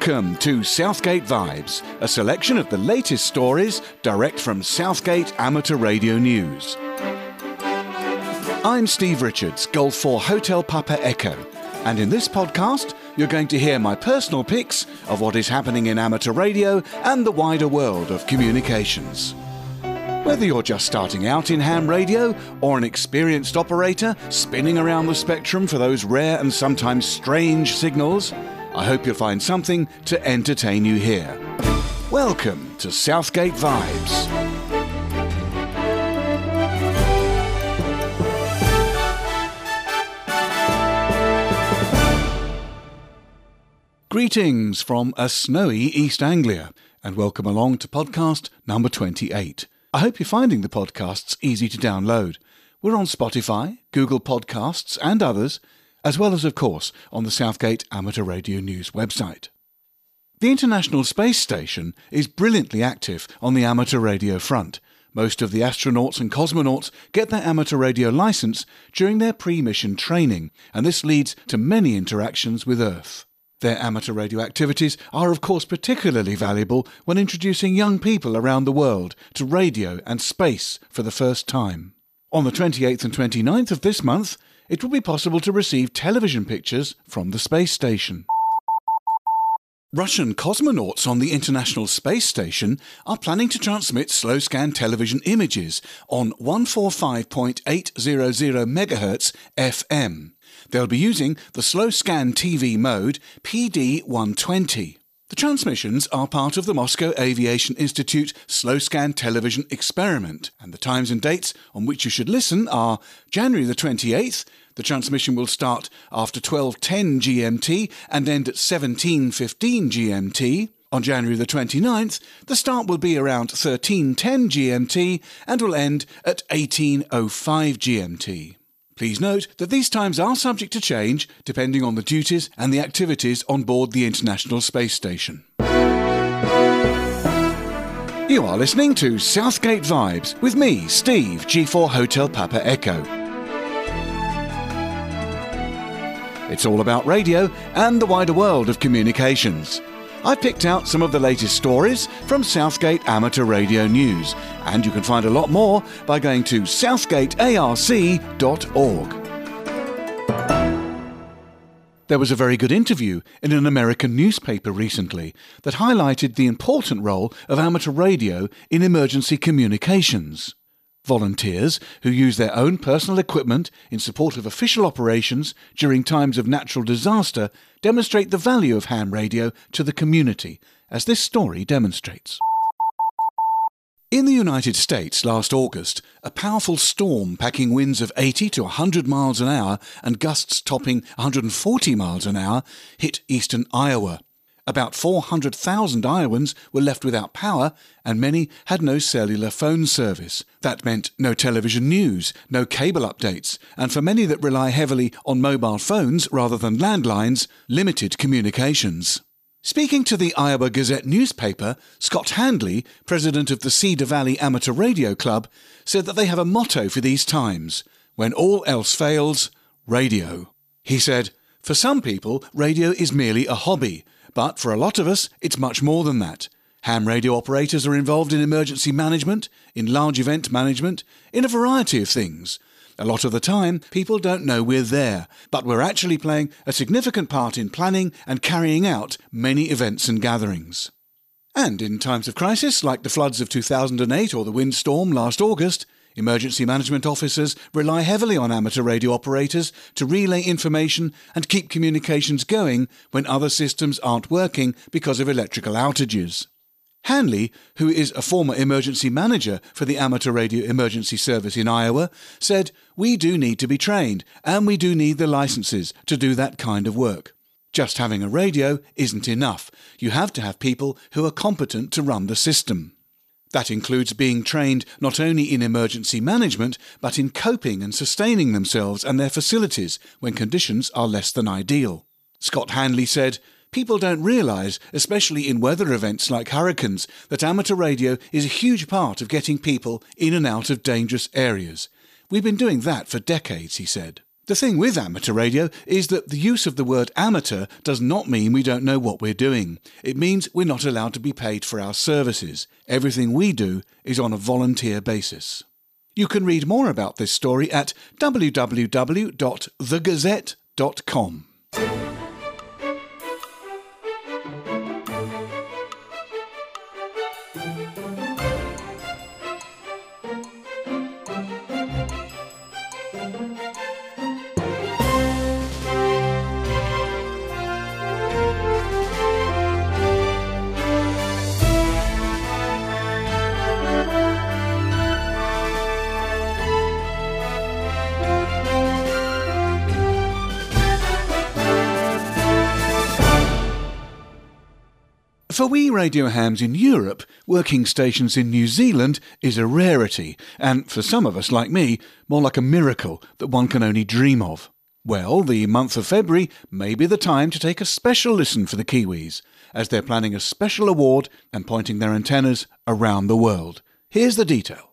Welcome to Southgate Vibes, a selection of the latest stories direct from Southgate Amateur Radio News. I'm Steve Richards, Golf 4 Hotel Papa Echo, and in this podcast, you're going to hear my personal picks of what is happening in amateur radio and the wider world of communications. Whether you're just starting out in ham radio or an experienced operator spinning around the spectrum for those rare and sometimes strange signals, I hope you'll find something to entertain you here. Welcome to Southgate Vibes. Greetings from a snowy East Anglia, and welcome along to podcast number 28. I hope you're finding the podcasts easy to download. We're on Spotify, Google Podcasts, and others, as well as, of course, on the Southgate Amateur Radio News website. The International Space Station is brilliantly active on the amateur radio front. Most of the astronauts and cosmonauts get their amateur radio license during their pre mission training, and this leads to many interactions with Earth. Their amateur radio activities are, of course, particularly valuable when introducing young people around the world to radio and space for the first time. On the 28th and 29th of this month, it will be possible to receive television pictures from the space station. Russian cosmonauts on the International Space Station are planning to transmit slow scan television images on 145.800 MHz FM. They'll be using the slow scan TV mode PD120. The transmissions are part of the Moscow Aviation Institute Slow Scan Television Experiment, and the times and dates on which you should listen are January the 28th, the transmission will start after 12.10 GMT and end at 17.15 GMT. On January the 29th, the start will be around 13.10 GMT and will end at 18.05 GMT. Please note that these times are subject to change depending on the duties and the activities on board the International Space Station. You are listening to Southgate Vibes with me, Steve, G4 Hotel Papa Echo. It's all about radio and the wider world of communications. I picked out some of the latest stories from Southgate Amateur Radio News, and you can find a lot more by going to southgatearc.org. There was a very good interview in an American newspaper recently that highlighted the important role of amateur radio in emergency communications. Volunteers who use their own personal equipment in support of official operations during times of natural disaster demonstrate the value of ham radio to the community, as this story demonstrates. In the United States last August, a powerful storm packing winds of 80 to 100 miles an hour and gusts topping 140 miles an hour hit eastern Iowa. About 400,000 Iowans were left without power, and many had no cellular phone service. That meant no television news, no cable updates, and for many that rely heavily on mobile phones rather than landlines, limited communications. Speaking to the Iowa Gazette newspaper, Scott Hanley, president of the Cedar Valley Amateur Radio Club, said that they have a motto for these times when all else fails, radio. He said, For some people, radio is merely a hobby, but for a lot of us, it's much more than that. Ham radio operators are involved in emergency management, in large event management, in a variety of things. A lot of the time, people don't know we're there, but we're actually playing a significant part in planning and carrying out many events and gatherings. And in times of crisis, like the floods of 2008 or the windstorm last August, emergency management officers rely heavily on amateur radio operators to relay information and keep communications going when other systems aren't working because of electrical outages. Hanley, who is a former emergency manager for the Amateur Radio Emergency Service in Iowa, said, We do need to be trained, and we do need the licenses to do that kind of work. Just having a radio isn't enough. You have to have people who are competent to run the system. That includes being trained not only in emergency management, but in coping and sustaining themselves and their facilities when conditions are less than ideal. Scott Hanley said, People don't realise, especially in weather events like hurricanes, that amateur radio is a huge part of getting people in and out of dangerous areas. We've been doing that for decades, he said. The thing with amateur radio is that the use of the word amateur does not mean we don't know what we're doing. It means we're not allowed to be paid for our services. Everything we do is on a volunteer basis. You can read more about this story at www.thegazette.com. For we radio hams in Europe, working stations in New Zealand is a rarity, and for some of us like me, more like a miracle that one can only dream of. Well, the month of February may be the time to take a special listen for the Kiwis, as they're planning a special award and pointing their antennas around the world. Here's the detail.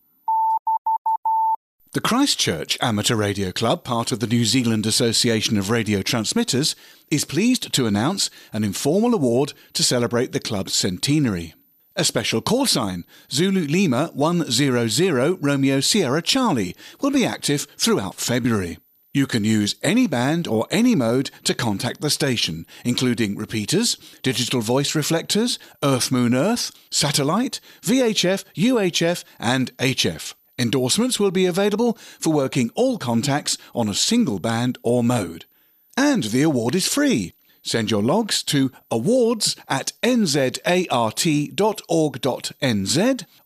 The Christchurch Amateur Radio Club, part of the New Zealand Association of Radio Transmitters, is pleased to announce an informal award to celebrate the club's centenary. A special call sign, Zulu Lima 100 Romeo Sierra Charlie, will be active throughout February. You can use any band or any mode to contact the station, including repeaters, digital voice reflectors, Earth Moon Earth, satellite, VHF, UHF, and HF. Endorsements will be available for working all contacts on a single band or mode. And the award is free. Send your logs to awards at nzart.org.nz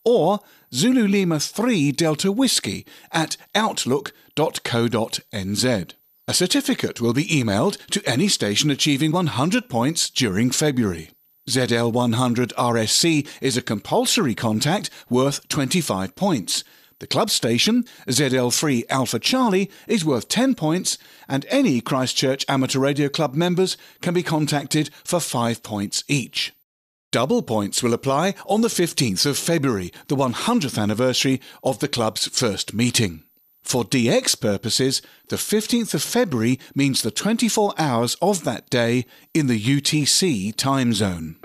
or Zulu Lima 3 Delta Whiskey at outlook.co.nz. A certificate will be emailed to any station achieving 100 points during February. ZL100 RSC is a compulsory contact worth 25 points. The club station, ZL3 Alpha Charlie, is worth 10 points, and any Christchurch Amateur Radio Club members can be contacted for 5 points each. Double points will apply on the 15th of February, the 100th anniversary of the club's first meeting. For DX purposes, the 15th of February means the 24 hours of that day in the UTC time zone.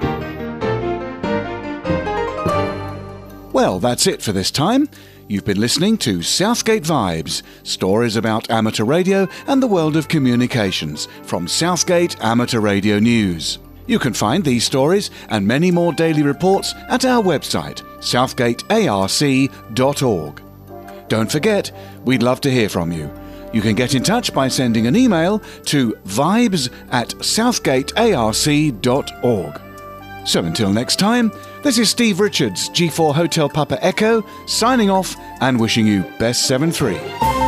Well, that's it for this time. You've been listening to Southgate Vibes, stories about amateur radio and the world of communications from Southgate Amateur Radio News. You can find these stories and many more daily reports at our website, southgatearc.org. Don't forget, we'd love to hear from you. You can get in touch by sending an email to vibes at southgatearc.org. So until next time, this is Steve Richards, G4 Hotel Papa Echo, signing off and wishing you best 7 3.